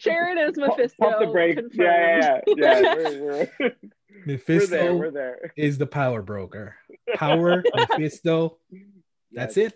Sharon is Mephisto. Pump the brakes. Yeah, yeah, yeah. yeah. We're, we're, we're Mephisto there. We're there. is the power broker. Power Mephisto. That's it.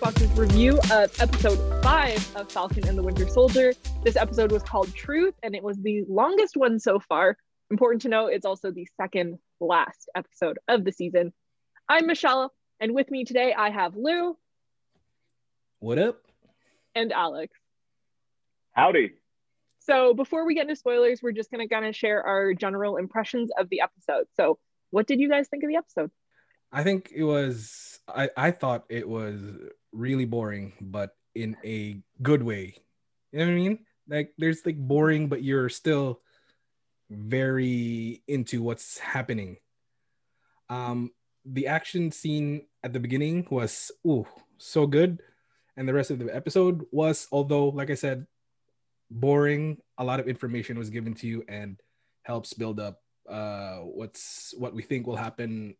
To review of episode five of Falcon and the Winter Soldier. This episode was called Truth, and it was the longest one so far. Important to note, it's also the second last episode of the season. I'm Michelle, and with me today I have Lou What up? and Alex. Howdy. So before we get into spoilers, we're just gonna kind of share our general impressions of the episode. So, what did you guys think of the episode? I think it was I, I thought it was really boring, but in a good way. You know what I mean? Like there's like boring, but you're still very into what's happening. Um the action scene at the beginning was ooh so good. And the rest of the episode was, although, like I said, boring, a lot of information was given to you and helps build up uh what's what we think will happen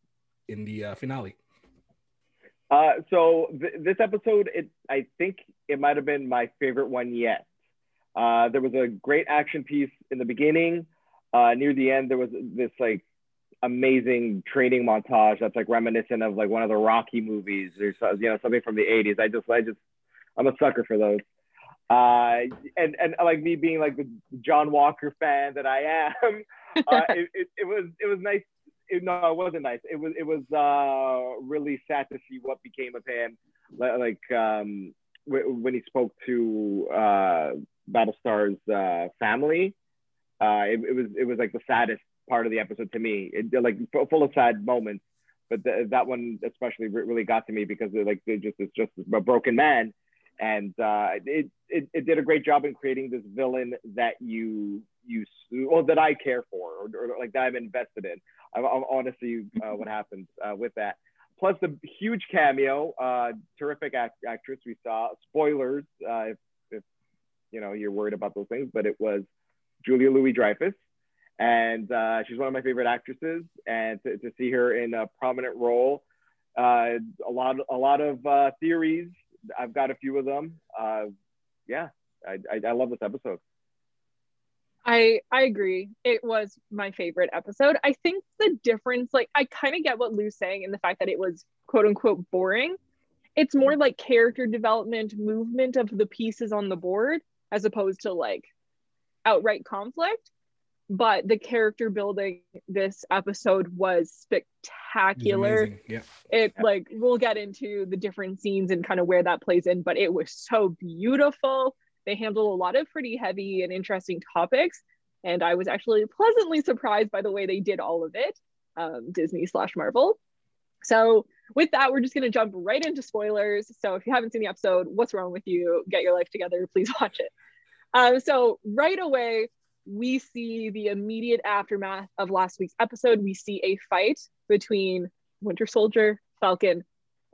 in the uh, finale. Uh, so th- this episode, it I think it might have been my favorite one yet. Uh, there was a great action piece in the beginning. Uh, near the end, there was this like amazing training montage that's like reminiscent of like one of the Rocky movies or you know something from the '80s. I just I just I'm a sucker for those. Uh, and and like me being like the John Walker fan that I am, uh, it, it, it was it was nice it, no, it wasn't nice. It was it was uh, really sad to see what became of him. Like um, when he spoke to uh, Battlestar's uh, family, uh, it, it was it was like the saddest part of the episode to me. It like fu- full of sad moments, but that one especially re- really got to me because like just it's just a broken man, and uh, it, it it did a great job in creating this villain that you you well that I care for or, or like that I'm invested in. I, I want to see uh, what happens uh, with that. Plus the huge cameo, uh, terrific act- actress we saw. Spoilers uh, if, if you know you're worried about those things, but it was Julia Louis Dreyfus, and uh, she's one of my favorite actresses. And to, to see her in a prominent role, uh, a lot a lot of theories. I've got a few of them. Uh, yeah, I, I, I love this episode. I I agree. It was my favorite episode. I think the difference, like I kind of get what Lou's saying in the fact that it was quote unquote boring. It's more like character development, movement of the pieces on the board, as opposed to like outright conflict. But the character building this episode was spectacular. Yeah. It like we'll get into the different scenes and kind of where that plays in, but it was so beautiful. They handled a lot of pretty heavy and interesting topics, and I was actually pleasantly surprised by the way they did all of it, um, Disney slash Marvel. So with that, we're just gonna jump right into spoilers. So if you haven't seen the episode, what's wrong with you? Get your life together. Please watch it. Um, so right away, we see the immediate aftermath of last week's episode. We see a fight between Winter Soldier, Falcon,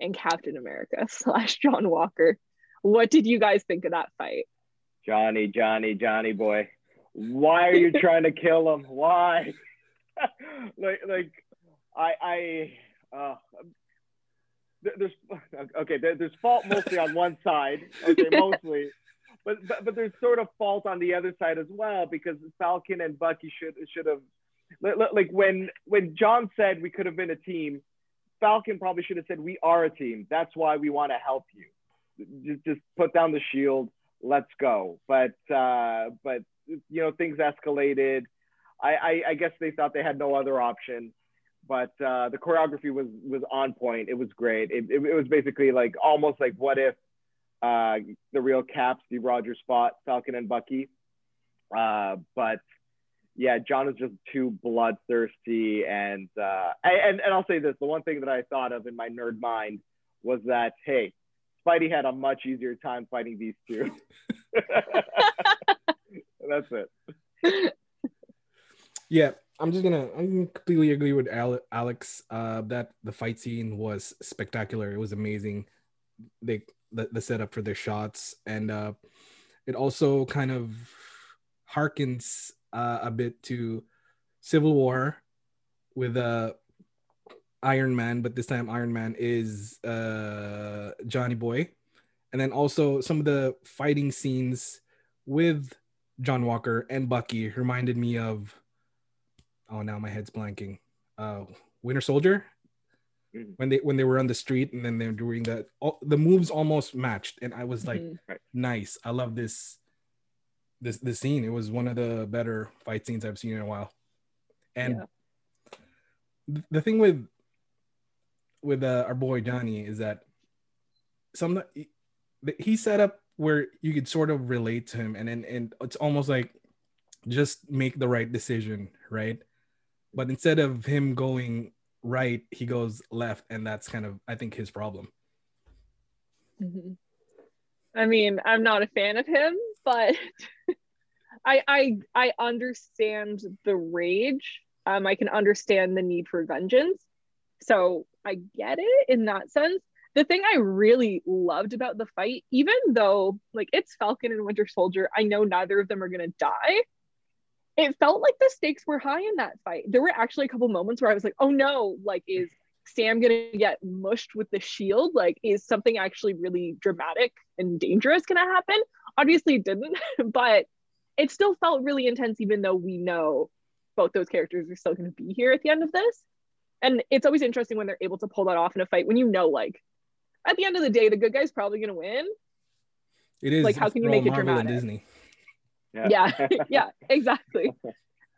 and Captain America slash John Walker. What did you guys think of that fight? Johnny, Johnny, Johnny boy. Why are you trying to kill him? Why? like, like, I, I, uh, there's okay. There's fault mostly on one side. Okay, mostly, but, but but there's sort of fault on the other side as well because Falcon and Bucky should should have li- li- like when when John said we could have been a team, Falcon probably should have said we are a team. That's why we want to help you. Just just put down the shield. Let's go. But uh, but you know things escalated. I, I I guess they thought they had no other option. But uh, the choreography was was on point. It was great. It, it, it was basically like almost like what if uh, the real Cap, Steve Rogers fought Falcon and Bucky. Uh, but yeah, John is just too bloodthirsty. And, uh, and, and I'll say this, the one thing that I thought of in my nerd mind was that, hey, Spidey had a much easier time fighting these two. That's it. Yeah, I'm just gonna. I'm gonna completely agree with Ale- Alex. Uh, that the fight scene was spectacular. It was amazing. They the, the setup for their shots, and uh, it also kind of harkens uh, a bit to Civil War with uh, Iron Man, but this time Iron Man is uh, Johnny Boy, and then also some of the fighting scenes with John Walker and Bucky reminded me of. Oh, now my head's blanking. Uh, Winter Soldier Mhm. when they when they were on the street and then they're doing that all, the moves almost matched and i was like Mhm. nice i love this this this scene it was one of the better fight scenes i've seen in a while and Yeah. th- the thing with with uh, our boy johnny is that some he set up where you could sort of relate to him and and, and it's almost like just make the right decision right but instead of him going right he goes left and that's kind of i think his problem Mhm. I mean, I'm not a fan of him, but I I I understand the rage. Um, I can understand the need for vengeance. So I get it in that sense. The thing I really loved about the fight, even though like it's Falcon and Winter Soldier, I know neither of them are gonna die. It felt like the stakes were high in that fight. There were actually a couple moments where I was like, oh no, like is Sam gonna get mushed with the shield? Like, is something actually really dramatic and dangerous gonna happen? Obviously, it didn't, but it still felt really intense, even though we know both those characters are still gonna be here at the end of this. And it's always interesting when they're able to pull that off in a fight when you know, like, at the end of the day, the good guy's probably gonna win. it is Like, how can you make it Marvel and dramatic? disney yeah. Yeah. Exactly.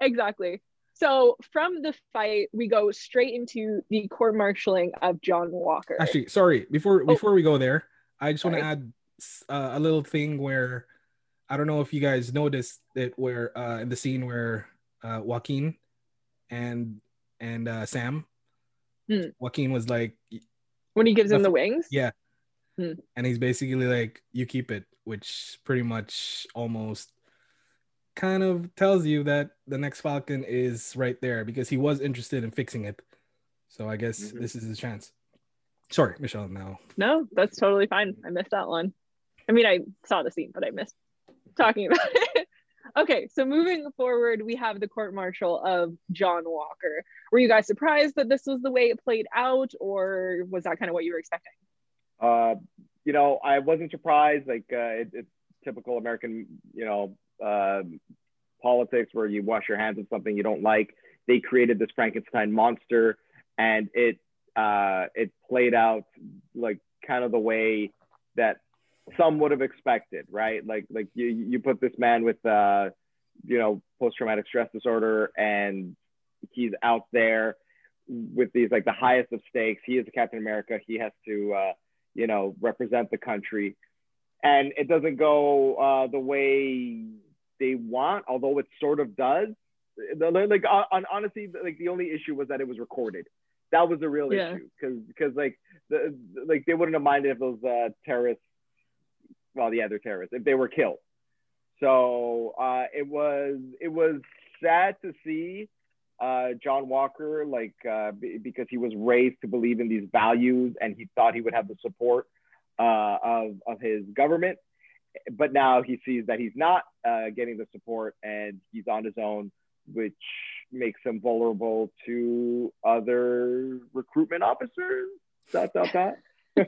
Exactly. So from the fight we go straight into the court martialing of john walker. Actually sorry before Oh. before we go there i just want to add uh, a little thing where i don't know if you guys noticed it where uh in the scene where uh joaquin and and uh sam Hmm. joaquin was like when he gives him the the wings? yeah. Hmm. and he's basically like you keep it which pretty much almost kind of tells you that the next falcon is right there because he was interested in fixing it. So i guess Mhm. this is his chance. Sorry michelle now. No that's totally fine. I missed that one. I mean i saw the scene but i missed talking about it. Okay so moving forward we have the court martial of john walker. Were you guys surprised that this was the way it played out or was that kind of what you were expecting? Uh, you know, I wasn't surprised. Like uh, it, it's typical American, you know, um politics where you wash your hands of something you don't like. They created this Frankenstein monster, and it uh, it played out like kind of the way that some would have expected, right? Like like you you put this man with uh, you know post traumatic stress disorder, and he's out there with these like the highest of stakes. He is a Captain America. He has to uh, you know, represent the country. And it doesn't go uh, the way they want, although it sort of does. Like, uh, on, honestly, like the only issue was that it was recorded. That was the real Yeah. issue, because because like the like they wouldn't have minded if those uh, terrorists, well, yeah, they're terrorists, if they were killed. So uh, it was it was sad to see uh, John Walker, like uh, b- because he was raised to believe in these values and he thought he would have the support uh, of of his government, but now he sees that he's not uh, getting the support and he's on his own, which makes him vulnerable to other recruitment officers. Dot dot dot.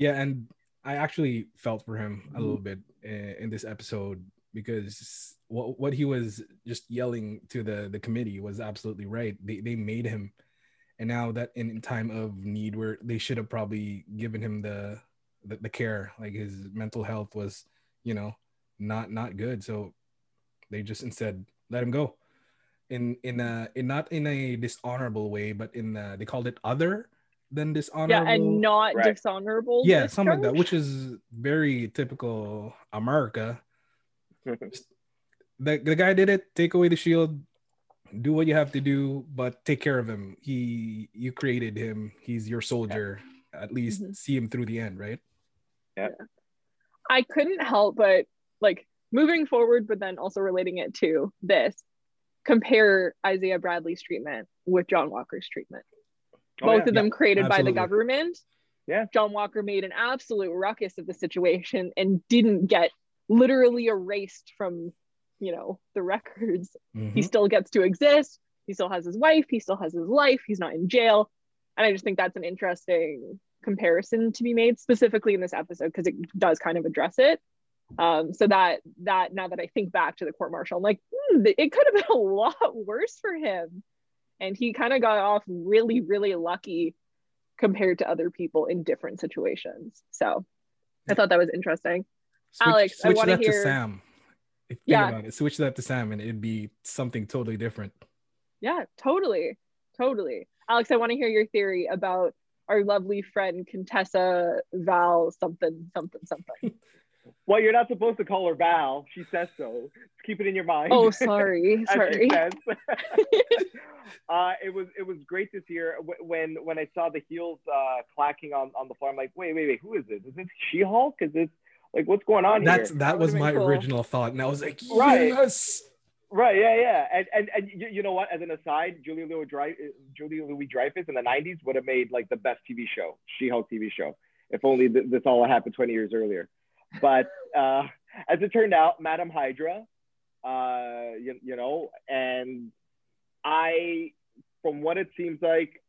Yeah, and I actually felt for him a little bit in, this episode because what what he was just yelling to the the committee was absolutely right. They they made him, and now that in time of need, where they should have probably given him the, the the care, like his mental health was, you know, not not good. So they just instead let him go, in in a in not in a dishonorable way, but in uh they called it other than dishonorable yeah and not Right. dishonorable yeah something like that which is very typical america. The, the guy did it take away the shield do what you have to do but take care of him. He you created him. He's your soldier. At least Mhm. see him through the end right I couldn't help but like moving forward, but then also relating it to this, compare Isaiah Bradley's treatment with John Walker's treatment. Oh, Both yeah. of them created by the government. Yeah. John Walker made an absolute ruckus of the situation and didn't get literally erased from you know the records Mhm. he still gets to exist he still has his wife he still has his life he's not in jail and i just think that's an interesting comparison to be made specifically in this episode because it does kind of address it um so that that now that i think back to the court martial i'm like hmm, it could have been a lot worse for him and he kind of got off really really lucky compared to other people in different situations so i thought that was interesting Switch, Alex, I switch that hear- to Sam. If think Yeah. about it, switch that to Sam, and it'd be something totally different. Yeah, totally. Totally. Alex, I want to hear your theory about our lovely friend Contessa Val something something something. Well, you're not supposed to call her Val. She says so. Keep it in your mind. Oh, sorry. Sorry. uh, it was it was great this year when when I saw the heels uh, clacking on, on the floor. I'm like, wait, wait, wait, who is this? Is this She Hulk? Is this like what's going on That's here? that was my cool. original thought, and I was like, Right. yes. Right, yeah, yeah, and and, and you, you know what? As an aside, Julia Louis Julia Louis Dreyfus in the '90s would have made like the best TV show, She-Hulk TV show, if only th- this all happened 20 years earlier. But uh, as it turned out, Madam Hydra, uh, you, you know, and I, from what it seems like,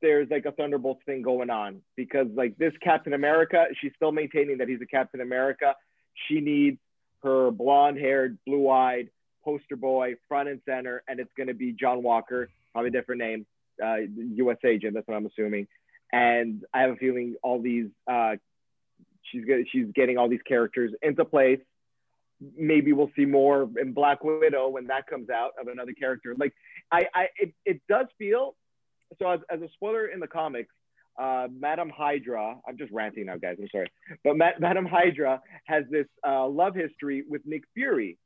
there's like a Thunderbolts thing going on because like this Captain America, she's still maintaining that he's a Captain America. She needs her blonde-haired, blue-eyed poster boy front and center, and it's going to be John Walker, probably different name, uh, U.S. agent. That's what I'm assuming. And I have a feeling all these, uh, she's get, she's getting all these characters into place. Maybe we'll see more in Black Widow when that comes out of another character. Like I, I it, it does feel so as, as a spoiler in the comics, uh, Madam Hydra. I'm just ranting now, guys. I'm sorry, but Ma- Madam Hydra has this uh, love history with Nick Fury,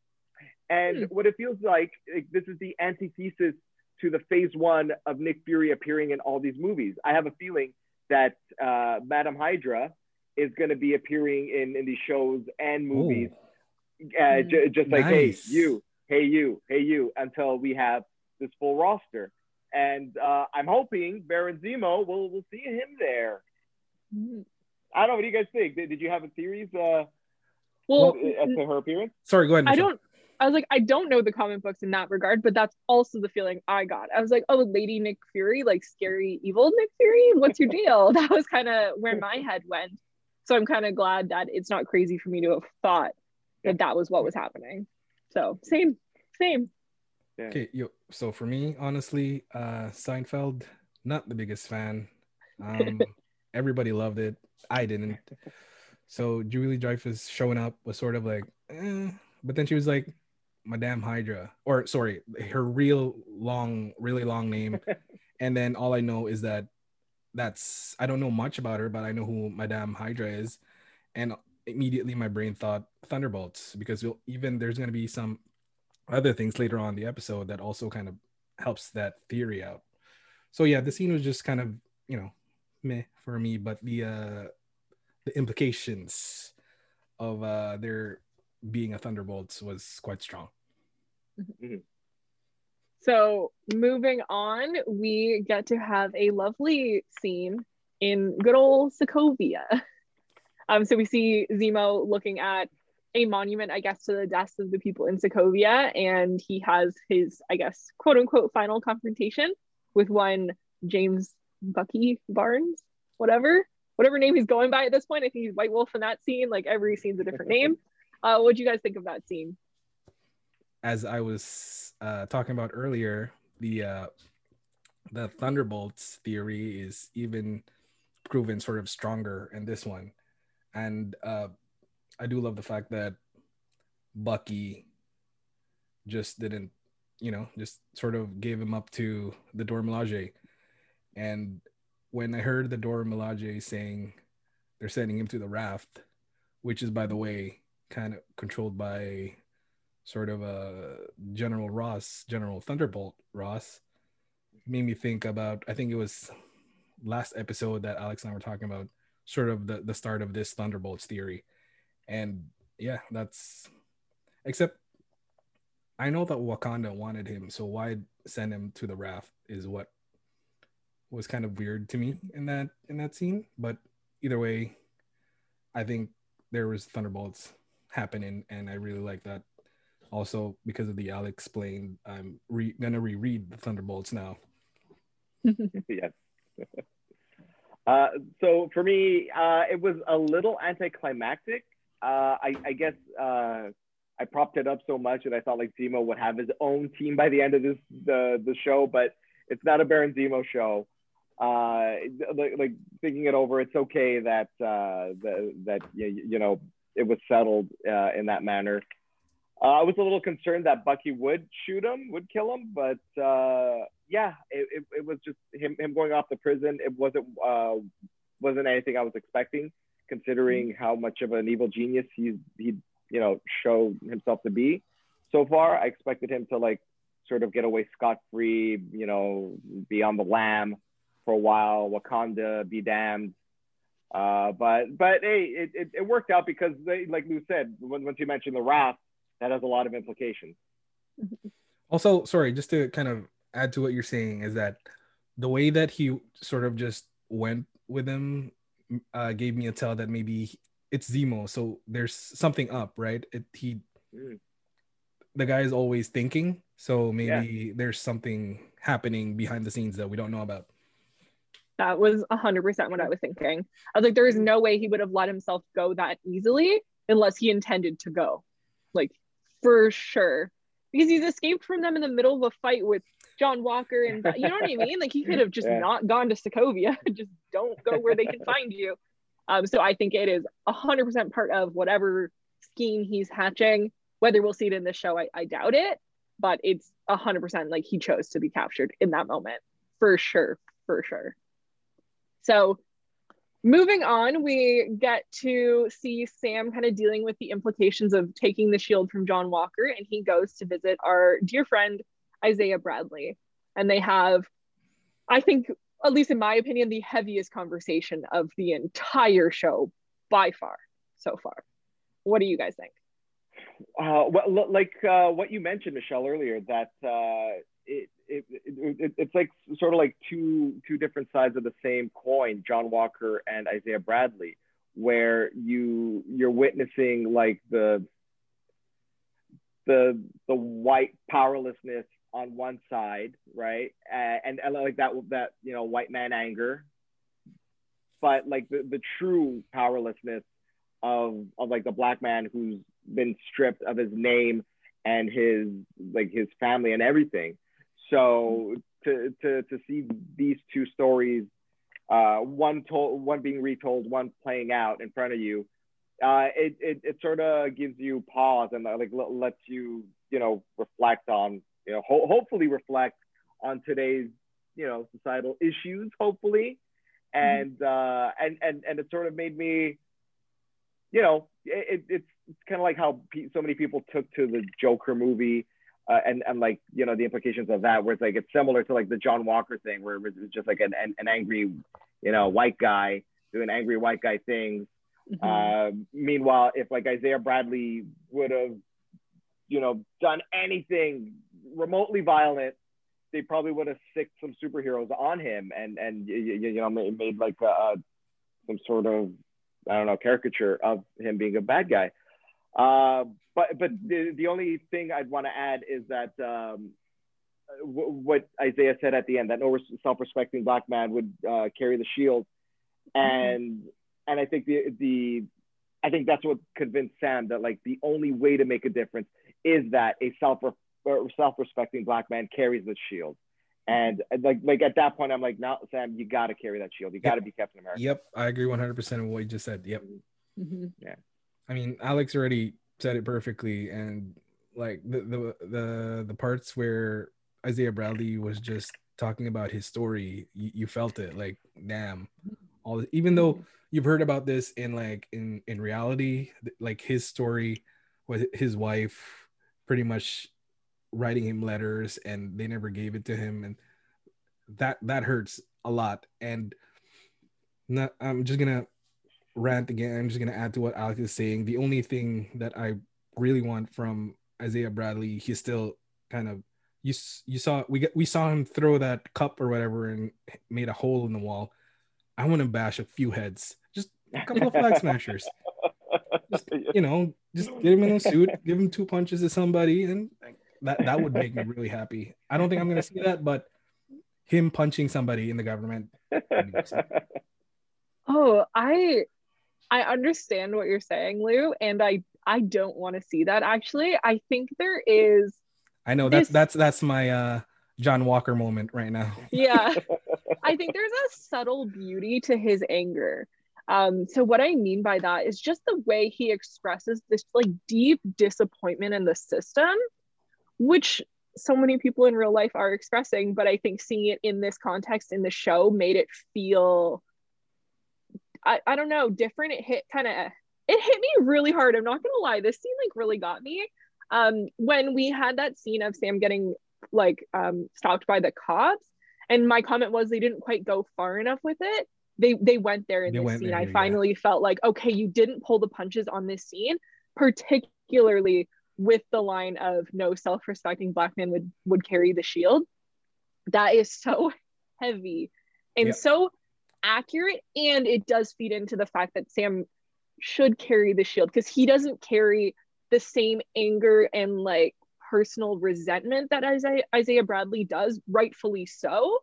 and Hmm. what it feels like, like this is the antithesis to the Phase One of Nick Fury appearing in all these movies. I have a feeling that uh, Madam Hydra is going to be appearing in in these shows and movies, uh, Hmm. j- just like Nice. hey you, hey you, hey you, until we have this full roster. And uh, I'm hoping Baron Zemo will we'll see him there. I don't know. What do you guys think? Did, did you have a theories uh, Well, as to her appearance? Sorry, go ahead. I don't I was like, I don't know the comic books in that regard, but that's also the feeling I got. I was like, oh, Lady Nick Fury, like scary, evil Nick Fury. What's your deal? That was kind of where my head went. So I'm kind of glad that it's not crazy for me to have thought that that was what was happening. So same, same. Yeah. Okay, yo, so for me, honestly, uh Seinfeld, not the biggest fan. Um everybody loved it. I didn't. So Julie Dreyfus showing up was sort of like, eh. but then she was like, Madame Hydra, or sorry, her real long, really long name. and then all I know is that that's I don't know much about her, but I know who Madame Hydra is. And immediately my brain thought Thunderbolts because you'll, even there's going to be some other things later on in the episode that also kind of helps that theory out. So yeah, the scene was just kind of you know meh for me, but the uh the implications of uh there being a Thunderbolts was quite strong. So moving on, we get to have a lovely scene in good old Sokovia. Um, so we see Zemo looking at a monument, I guess, to the deaths of the people in Sokovia, and he has his, I guess, quote unquote, final confrontation with one James Bucky Barnes, whatever, whatever name he's going by at this point. I think he's White Wolf in that scene. Like every scene's a different name. Uh, what do you guys think of that scene? As I was uh talking about earlier, the uh the Thunderbolts theory is even proven sort of stronger in this one. And uh I do love the fact that Bucky just didn't, you know, just sort of gave him up to the Dora Milaje. And when I heard the Dora Milaje saying they're sending him to the raft, which is by the way kind of controlled by sort of a General Ross, General Thunderbolt Ross, made me think about I think it was last episode that Alex and I were talking about sort of the, the start of this Thunderbolts theory. And yeah, that's except I know that Wakanda wanted him, so why send him to the raft is what was kind of weird to me in that in that scene. But either way, I think there was Thunderbolts happening, and I really like that. Also, because of the Alex explained, I'm re- gonna reread the Thunderbolts now. yes. uh, so for me, uh, it was a little anticlimactic. Uh, I, I guess uh, I propped it up so much that I thought like Zemo would have his own team by the end of this the the show, but it's not a Baron Zemo show. Uh, like, like thinking it over, it's okay that uh, the, that you, you know it was settled uh, in that manner. Uh, I was a little concerned that Bucky would shoot him, would kill him, but uh, yeah, it, it, it, was just him, him going off the prison. It wasn't uh, wasn't anything I was expecting, considering how much of an evil genius he's he you know showed himself to be. So far, I expected him to like sort of get away scot free, you know, be on the lam for a while, Wakanda be damned. Uh, but but hey, it, it, it, worked out because they, like Lou said, when, once you mentioned the raft, that has a lot of implications. Also, sorry, just to kind of add to what you're saying is that the way that he sort of just went with him uh, gave me a tell that maybe it's Zemo, so there's something up, right? It, he, mm. the guy is always thinking, so maybe yeah. there's something happening behind the scenes that we don't know about. That was 100% what I was thinking. I was like, there is no way he would have let himself go that easily unless he intended to go. Like, for sure. Because he's escaped from them in the middle of a fight with John Walker and you know what I mean? Like he could have just yeah. not gone to Sokovia. just don't go where they can find you. Um, so I think it is 100% part of whatever scheme he's hatching. Whether we'll see it in this show, I, I doubt it, but it's 100% like he chose to be captured in that moment for sure, for sure. So moving on, we get to see Sam kind of dealing with the implications of taking the shield from John Walker, and he goes to visit our dear friend Isaiah Bradley. And they have, I think, at least in my opinion, the heaviest conversation of the entire show by far so far. What do you guys think? Uh, well, like uh, what you mentioned, Michelle, earlier, that uh, it, it, it, it's like sort of like two two different sides of the same coin, John Walker and Isaiah Bradley, where you you're witnessing like the the the white powerlessness on one side, right? and, and like that that you know white man anger, but like the, the true powerlessness of of like the black man who's been stripped of his name and his like his family and everything. So to to to see these two stories, uh, one told, one being retold, one playing out in front of you, uh, it, it it sort of gives you pause and like lets you you know reflect on you know, ho- hopefully reflect on today's, you know, societal issues, hopefully. Mm-hmm. And, uh, and, and, and it sort of made me, you know, it, it's, it's kind of like how pe- so many people took to the Joker movie uh, and, and like, you know, the implications of that, where it's like, it's similar to like the John Walker thing, where it's just like an, an, an angry, you know, white guy doing angry white guy things. Mm-hmm. Uh, meanwhile, if like Isaiah Bradley would have, you know, done anything remotely violent, they probably would have sicked some superheroes on him and and you, you know made, made like a, some sort of I don't know caricature of him being a bad guy. Uh, but but the, the only thing I'd want to add is that um, w- what Isaiah said at the end that no self-respecting black man would uh, carry the shield, and mm-hmm. and I think the the I think that's what convinced Sam that like the only way to make a difference is that a self self-respecting black man carries the shield. And like like at that point, I'm like, now Sam, you got to carry that shield. You got to yep. be Captain America. Yep, I agree 100 percent of what you just said. Yep. Mm-hmm. Yeah. I mean, Alex already said it perfectly, and like the the the the parts where Isaiah Bradley was just talking about his story, you, you felt it. Like, damn, all even though you've heard about this in like in in reality, like his story with his wife, pretty much writing him letters and they never gave it to him and that that hurts a lot and not, i'm just gonna rant again. I'm just gonna add to what alex is saying. The only thing that i really want from isaiah bradley he's still kind of you you saw we got we saw him throw that cup or whatever and made a hole in the wall. I want to bash a few heads. Just a couple of flag smashers. Just, you know, just get him in a suit, give him two punches to somebody, and that that would make me really happy. I don't think I'm gonna see that, but him punching somebody in the government. Oh, I I understand what you're saying, Lou, and I I don't want to see that actually. I think there is I know that's this... that's that's my uh John Walker moment right now. Yeah. I think there's a subtle beauty to his anger. Um, so what I mean by that is just the way he expresses this like deep disappointment in the system, which so many people in real life are expressing, but I think seeing it in this context in the show made it feel I, I don't know, different. It hit kind of it hit me really hard. I'm not gonna lie. This scene like really got me. Um, when we had that scene of Sam getting like um stopped by the cops, and my comment was they didn't quite go far enough with it. They they went there in they this scene. There, I finally yeah. felt like okay, you didn't pull the punches on this scene, particularly with the line of no self-respecting black man would would carry the shield. That is so heavy and so accurate and it does feed into the fact that Sam should carry the shield because he doesn't carry the same anger and like personal resentment that Isaiah, Isaiah Bradley does, rightfully so.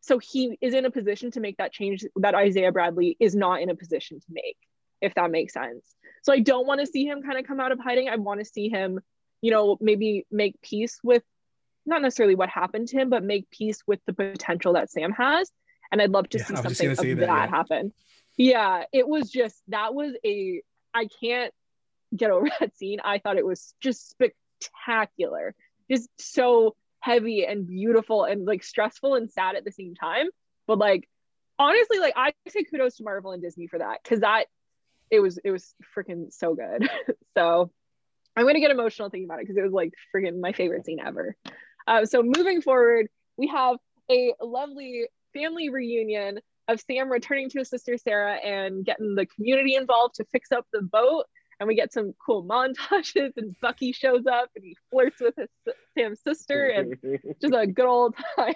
So he is in a position to make that change that Isaiah Bradley is not in a position to make, if that makes sense. So I don't want to see him kind of come out of hiding. I want to see him, you know, maybe make peace with not necessarily what happened to him, but make peace with the potential that Sam has and I'd love to yeah, see something of that, that yeah. happen. Yeah, it was just that was a I can't get over that scene. I thought it was just spectacular, just so heavy and beautiful and like stressful and sad at the same time. But like honestly, like I say kudos to Marvel and Disney for that because that it was it was freaking so good. so I'm gonna get emotional thinking about it because it was like freaking my favorite scene ever. Uh, so moving forward, we have a lovely family reunion of Sam returning to his sister Sarah and getting the community involved to fix up the boat. And we get some cool montages, and Bucky shows up and he flirts with his Sam's sister, and just a good old time.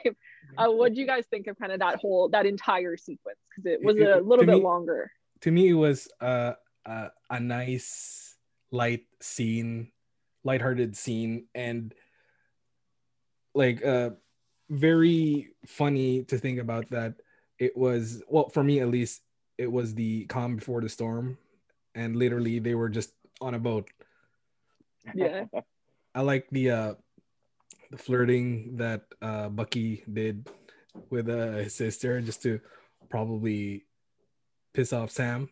Uh, what do you guys think of kind of that whole that entire sequence? Because it was a little bit me, longer. To me, it was uh, uh, a nice, light scene, lighthearted scene, and like uh very funny to think about that it was well for me at least it was the calm before the storm and literally they were just on a boat. Yeah. I like the uh the flirting that uh bucky did with uh, his sister just to probably piss off sam.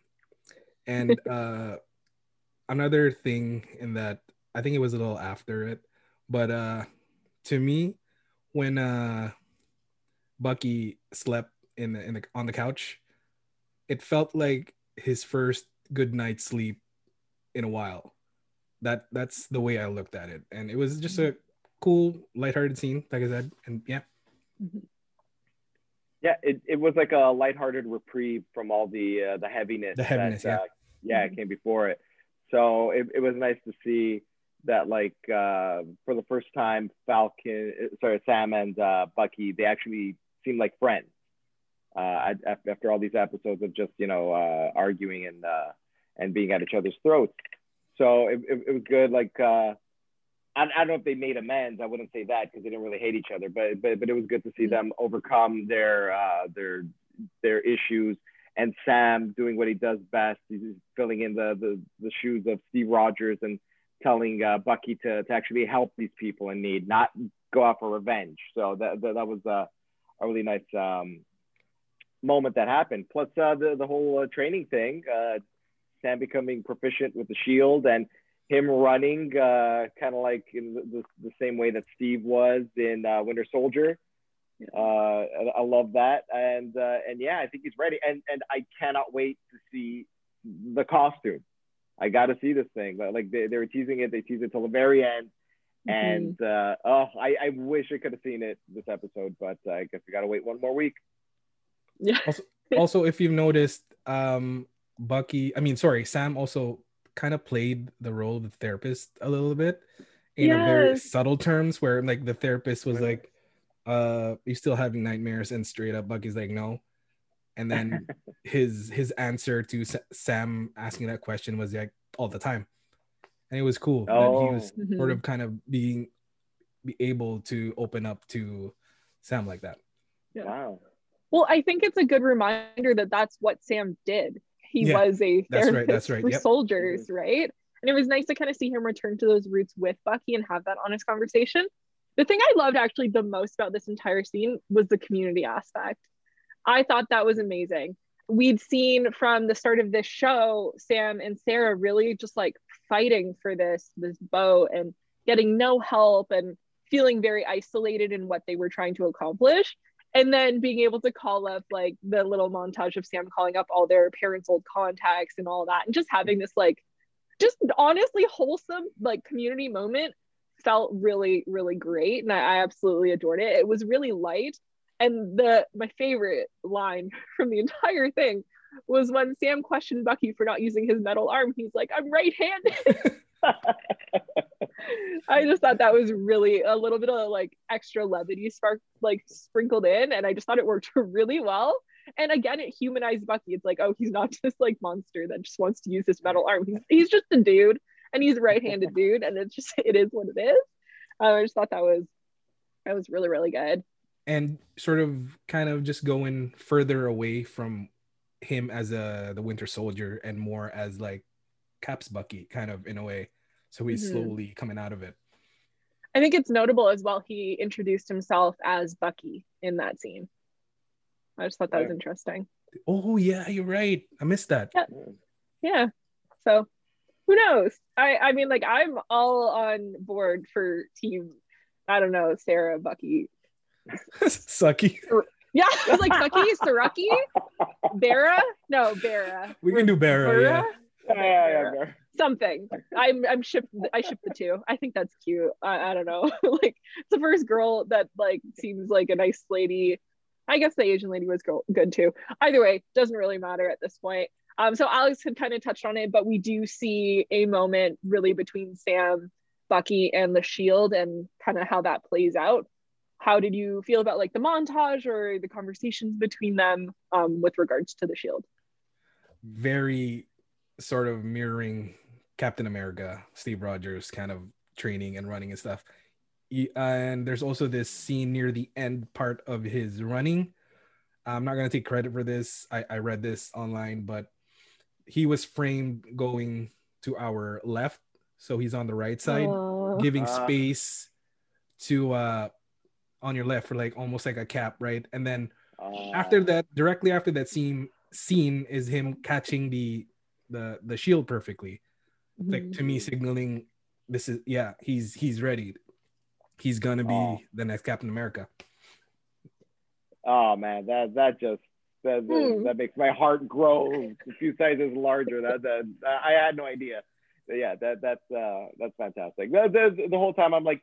And uh another thing in that i think it was a little after it but uh to me when uh Bucky slept in the, in the on the couch, it felt like his first good night's sleep in a while. That that's the way I looked at it, and it was just a cool, lighthearted scene, like I said, and yeah. Yeah, it, it was like a lighthearted reprieve from all the uh, the heaviness. The heaviness, that, yeah. Uh, yeah, it came before it. So it, it was nice to see that like uh, for the first time, Falcon, sorry, Sam and uh, Bucky, they actually seem like friends. Uh, after all these episodes of just you know uh, arguing and uh, and being at each other's throats, so it, it, it was good. Like uh, I, I don't know if they made amends. I wouldn't say that because they didn't really hate each other, but but but it was good to see them overcome their uh, their their issues. And Sam doing what he does best, he's filling in the the, the shoes of Steve Rogers and telling uh, Bucky to, to actually help these people in need, not go out for revenge. So that that, that was uh, a really nice um, moment that happened. Plus uh, the the whole uh, training thing, uh, Sam becoming proficient with the shield and him running uh, kind of like in the, the, same way that Steve was in uh, Winter Soldier. Uh, I love that, and uh, and yeah, I think he's ready, and and I cannot wait to see the costume. I got to see this thing. But like they, they were teasing it, they teased it till the very end. Mm-hmm. And uh, oh, I, I wish I could have seen it this episode, but uh, I guess we got to wait one more week. Yeah. also, also, if you've noticed, um, Bucky, I mean, sorry, Sam also kind of played the role of the therapist a little bit in yes. a very subtle terms where like the therapist was like, uh, you still having nightmares? And straight up, Bucky's like, no and then his his answer to S- Sam asking that question was like, all the time, and it was cool that Oh. he was Mhm. sort of kind of being be able to open up to Sam like that. Yeah. Wow. Well, I think it's a good reminder that that's what Sam did. He Yeah, was a that's right, therapist that's right, for yep. soldiers, right? And it was nice to kind of see him return to those roots with Bucky and have that honest conversation. The thing I loved actually the most about this entire scene was the community aspect. I thought that was amazing. We'd seen from the start of this show, Sam and Sarah really just like fighting for this this boat and getting no help and feeling very isolated in what they were trying to accomplish and then being able to call up like the little montage of Sam calling up all their parents' old contacts and all that, and just having this like, just honestly wholesome like community moment felt really really great, and I, I absolutely adored it. It was really light, and the my favorite line from the entire thing was when Sam questioned Bucky for not using his metal arm. He's like, "I'm right-handed." I just thought that was really a little bit of like extra levity spark like sprinkled in, and I just thought it worked really well. And again, it humanized Bucky. It's like, oh, he's not this like monster that just wants to use his metal arm. He's he's just a dude, and he's a right-handed dude, and it's just it is what it is. Uh, I just thought that was that was really really good. And sort of kind of just going further away from him as a the winter soldier and more as like caps bucky kind of in a way so he's Mhm. slowly coming out of it I think it's notable as well. He introduced himself as Bucky in that scene. I just thought that was interesting. oh yeah you're right i missed that Yeah. yeah so who knows i i mean like i'm all on board for team i don't know sarah bucky sucky? Yeah I was like Sucky, saraki Bera? no Bera. We can do Bera, yeah. Yeah, yeah, yeah, bro. something. I'm i'm shipped i ship the two. I think that's cute. I, I don't know. Like it's the first girl that like seems like a nice lady. I guess the asian lady was go- good too. Either way doesn't really matter at this point. Um so alex had kind of touched on it but we do see a moment really between sam bucky and the shield and kind of how that plays out how did you feel about like the montage or the conversations between them um, with regards to the shield? Very sort of mirroring captain america steve rogers kind of training and running and stuff. And there's also this scene near the end part of his running. I'm not going to take credit for this. I, I read this online but he was framed going to our left so he's on the right side Uh, giving Ah. space to uh on your left for like almost like a cap right and then Uh, after that directly after that scene scene is him catching the the the shield perfectly like to me signaling this is yeah he's he's ready he's gonna be Oh. the next captain america Oh man, that that just that, that, Hmm. that makes my heart grow a few sizes larger. That that I had no idea. But yeah, that that's uh that's fantastic. The, the, the whole time I'm like,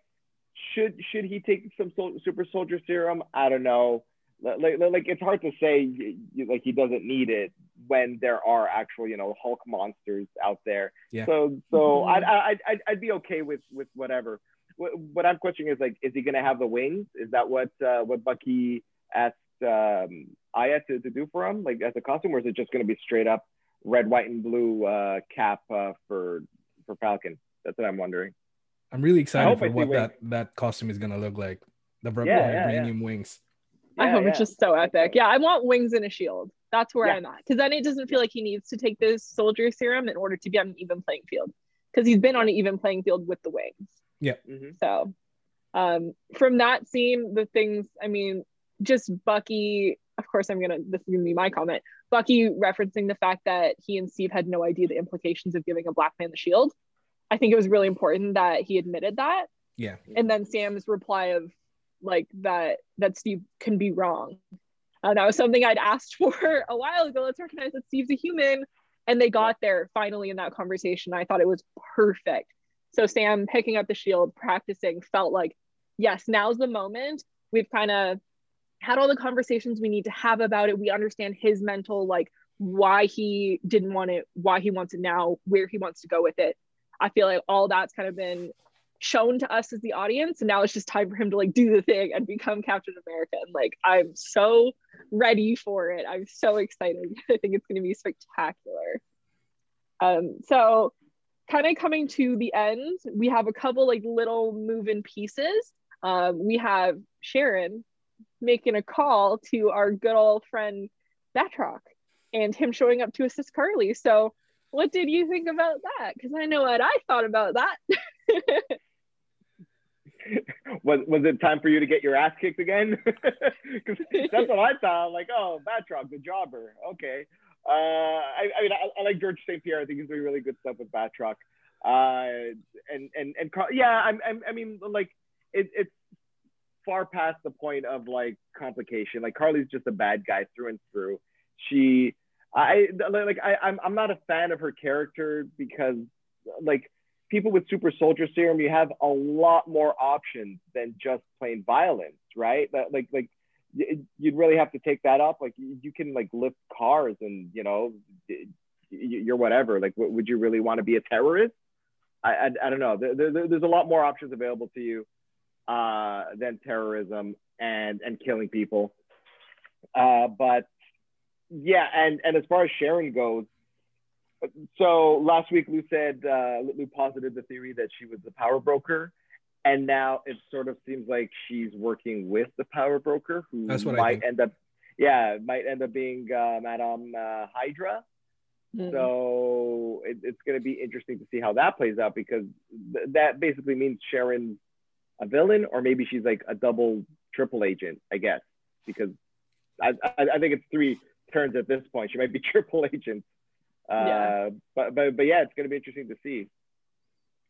should should he take some super soldier serum? I don't know. Like, like, like, it's hard to say y- y- like he doesn't need it when there are actual you know Hulk monsters out there. Yeah. So so Mhm. I'd, I'd I'd I'd be okay with with whatever. What, what I'm questioning is like, is he gonna have the wings? Is that what uh, what Bucky asked um, Ayo to, to do for him, like as a costume, or is it just going to be straight up red, white, and blue uh, cap uh, for for Falcon? That's what I'm wondering. I'm really excited for I see what wings. that that costume is gonna look like the vib- Yeah, yeah, vibranium wings I Yeah, hope it's just so epic. Yeah, I want wings and a shield. That's where Yeah. I'm at. Because then it doesn't feel like he needs to take this soldier serum in order to be on an even playing field. Because he's been on an even playing field with the wings. Mhm. So um from that scene, the things, I mean, just Bucky, of course I'm gonna this is gonna be my comment. Bucky referencing the fact that he and Steve had no idea the implications of giving a black man the shield. I think it was really important that he admitted that yeah and then Sam's reply of like that that Steve can be wrong. Uh, that was something I'd asked for a while ago. Let's recognize that Steve's a human, and they got there finally in that conversation. I thought it was perfect. So Sam picking up the shield, practicing, felt like yes, now's the moment. We've kind of had all the conversations we need to have about it. We understand his mental like why he didn't want it, why he wants it now, where he wants to go with it. I feel like all that's kind of been shown to us as the audience. And now it's just time for him to like do the thing and become captain america. And like i'm so ready for it. I'm so excited. I think it's going to be spectacular. Um so kind of coming to the end, we have a couple like little moving pieces. Um, we have Sharon making a call to our good old friend Batroc and him showing up to assist Karli. So, what did you think about that? Because I know what I thought about that. was was it time for you to get your ass kicked again? Because that's what I thought. Like, oh, Batroc, the jobber. Okay. Uh, I, I mean, I, I, like Georges St. Pierre. I think he's doing really good stuff with Batroc. Uh, and and and yeah, I, I, I mean, like, it, it's far past the point of like complication. Like Karli's just a bad guy through and through. She, I like, I, I'm I'm not a fan of her character because like people with super soldier serum, you have a lot more options than just plain violence, right? That like like you'd really have to take that up. Like you can like lift cars and you know you're whatever. Like would you really want to be a terrorist? I I, I don't know. There, there, there's a lot more options available to you uh, than terrorism and and killing people. Uh, but yeah, and and as far as Sharon goes, so last week Lou said uh, Lou posited the theory that she was the power broker, and now it sort of seems like she's working with the power broker who might end up, yeah, might end up being uh, Madame uh, Hydra. Mm-hmm. So it, it's going to be interesting to see how that plays out because th- that basically means Sharon's a villain, or maybe she's like a double, triple agent, I guess, because I, I, I think it's three turns at this point. She might be triple agent yeah. Uh, but but but yeah, it's gonna be interesting to see.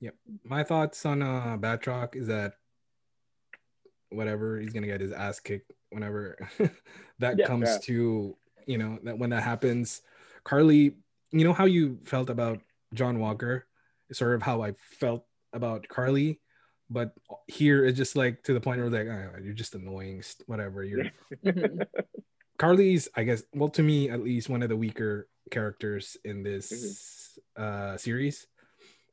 Yep. My thoughts on uh Batroc is that whatever he's gonna get his ass kicked whenever that yeah, comes yeah. to you know that when that happens. Karli, you know how you felt about John Walker, sort of how I felt about Karli, but here it's just like to the point where like oh, you're just annoying, whatever. You're mm-hmm. Karli's, I guess, well to me at least one of the weaker characters in this mm-hmm. uh, series.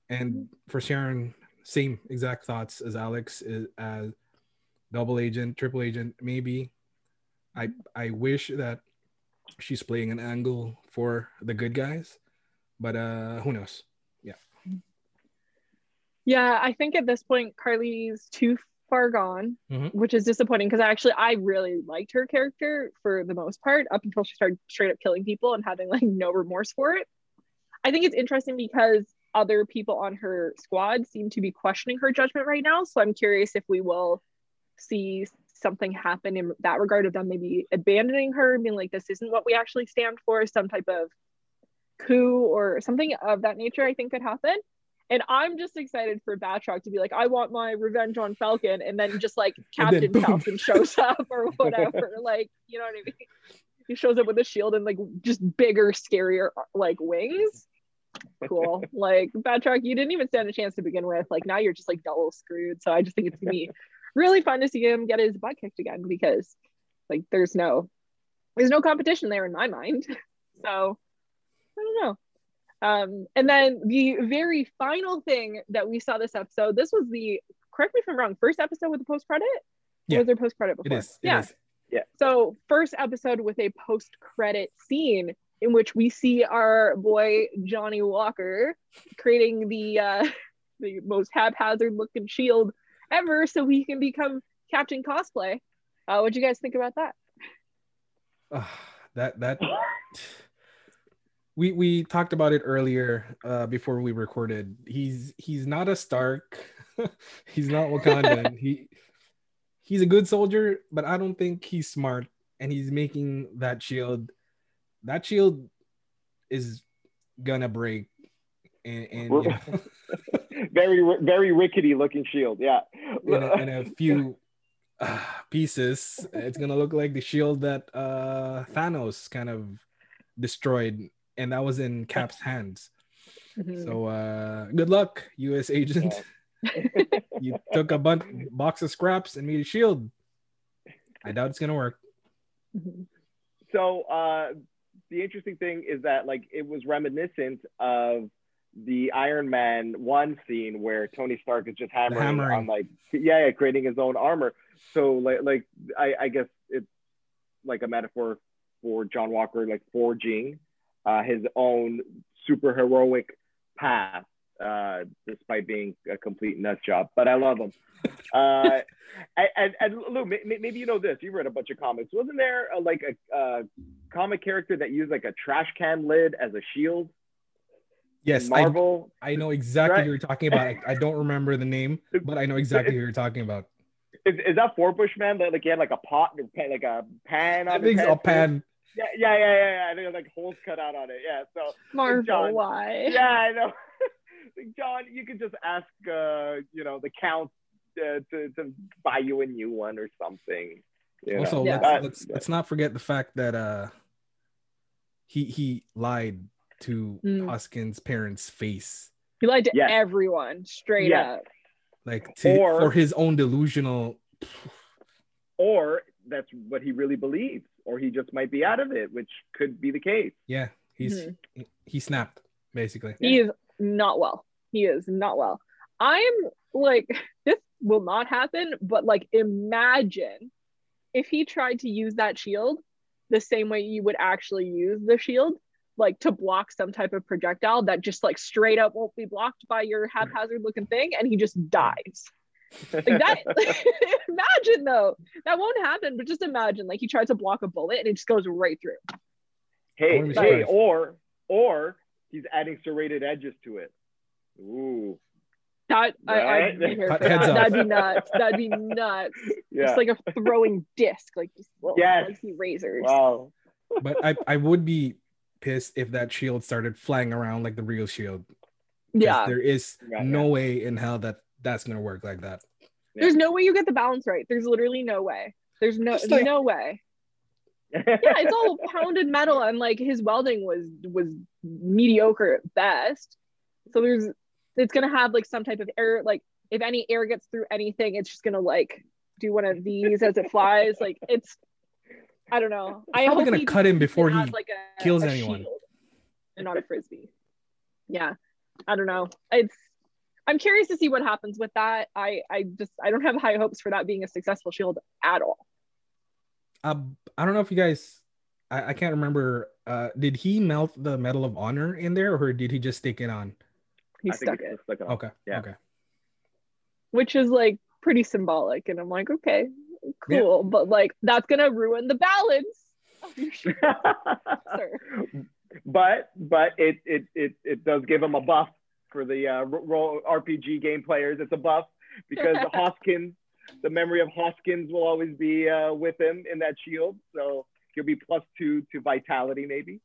And mm-hmm. for Sharon, same exact thoughts as Alex as double agent, triple agent, maybe. I I wish that she's playing an angle for the good guys, but uh who knows? Yeah. Yeah, I think at this point Karli's too far gone, mm-hmm. which is disappointing because actually I really liked her character for the most part up until she started straight up killing people and having like no remorse for it. I think it's interesting because other people on her squad seem to be questioning her judgment right now. So I'm curious if we will see something happen in that regard of them maybe abandoning her, being like, this isn't what we actually stand for, some type of coup or something of that nature, I think could happen. And I'm just excited for Batroc to be like, I want my revenge on Falcon, and then just like Captain Falcon shows up or whatever. like, you know what I mean? He shows up with a shield and like just bigger, scarier like wings. Cool. like Batroc, you didn't even stand a chance to begin with. Like now you're just like double screwed. So I just think it's gonna be really fun to see him get his butt kicked again because like there's no there's no competition there in my mind. So I don't know. Um, and then the very final thing that we saw this episode, this was the correct me if I'm wrong, first episode with a post credit. Yeah. was there post credit before? It is. It yeah. Is. Yeah. So first episode with a post credit scene in which we see our boy Johnny Walker creating the uh, the most haphazard looking shield ever, so he can become Captain Cosplay. Uh, what do you guys think about that? Uh, that that we we talked about it earlier uh, before we recorded. He's he's not a Stark. he's not Wakandan. he he's a good soldier, but I don't think he's smart. And he's making that shield. That shield is gonna break. And, and you know, very very rickety looking shield. Yeah. in, a, in a few uh, pieces, it's gonna look like the shield that uh, Thanos kind of destroyed and that was in Cap's hands. Mm-hmm. So uh, good luck, U.S. agent. you took a bunch box of scraps and made a shield. I doubt it's gonna work. Mm-hmm. So uh, the interesting thing is that like it was reminiscent of the Iron Man one scene where Tony Stark is just hammering, hammering. on like yeah, yeah, creating his own armor. So like like I, I guess it's like a metaphor for John Walker like forging uh, his own super heroic path uh, despite being a complete nut job. But I love him. Uh, and, and, and Lou, maybe you know this. You read a bunch of comics. Wasn't there a, like a, a comic character that used like a trash can lid as a shield? Yes, Marvel. I, I know exactly right? who you're talking about. I, I, don't remember the name, but I know exactly who you're talking about. Is, is that Four man that like he had like a pot, like a pan? I think it's a pan. Yeah, yeah, yeah, yeah, yeah. I think like holes cut out on it. Yeah. So Marvel, John, why? Yeah, I know. John, you could just ask, uh, you know, the count uh, to to buy you a new one or something. You also, yeah. let's, let's, let's not forget the fact that uh, he he lied to mm. Hoskins' parents' face. He lied to yes. everyone straight yes. up. Like to, or, for his own delusional. Or that's what he really believes, or he just might be out of it, which could be the case. Yeah, he's mm-hmm. he snapped basically. He is not well. He is not well. I'm like this will not happen, but like imagine if he tried to use that shield the same way you would actually use the shield like to block some type of projectile that just like straight up won't be blocked by your haphazard looking thing and he just dies like that imagine though that won't happen but just imagine like he tries to block a bullet and it just goes right through hey hey or or he's adding serrated edges to it ooh that right? I, would be that. That'd be nuts. That'd be nuts. Yeah. Just like a throwing disc, like just little yes. razors. Wow. But I, I would be pissed if that shield started flying around like the real shield. Yeah. There is yeah, no yeah. way in hell that that's gonna work like that. There's no way you get the balance right. There's literally no way. There's no like... no way. yeah, it's all pounded metal and like his welding was was mediocre at best. So there's it's gonna have like some type of air like if any air gets through anything, it's just gonna like do one of these as it flies. Like it's I don't know. I am probably gonna cut him before he like a, kills a anyone. And not a frisbee. Yeah. I don't know. It's I'm curious to see what happens with that. I I just I don't have high hopes for that being a successful shield at all. Um, I don't know if you guys I, I can't remember. Uh, did he melt the Medal of Honor in there, or did he just stick it on? He stuck it. Stuck it okay. Yeah. Okay. Which is like pretty symbolic, and I'm like, okay, cool, yeah. but like that's gonna ruin the balance. but but it, it it it does give him a buff for the uh, role RPG game players. It's a buff because Hoskins, the memory of Hoskins will always be uh, with him in that shield. So he'll be plus two to vitality, maybe.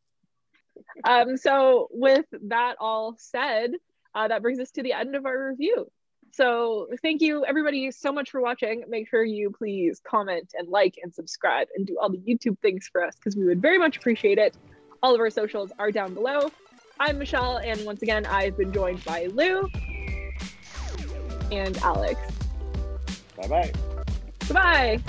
Um, so with that all said, uh, that brings us to the end of our review. So thank you everybody so much for watching. Make sure you please comment and like and subscribe and do all the YouTube things for us because we would very much appreciate it. All of our socials are down below. I'm Michelle, and once again, I've been joined by Lou and Alex. Bye bye. Goodbye.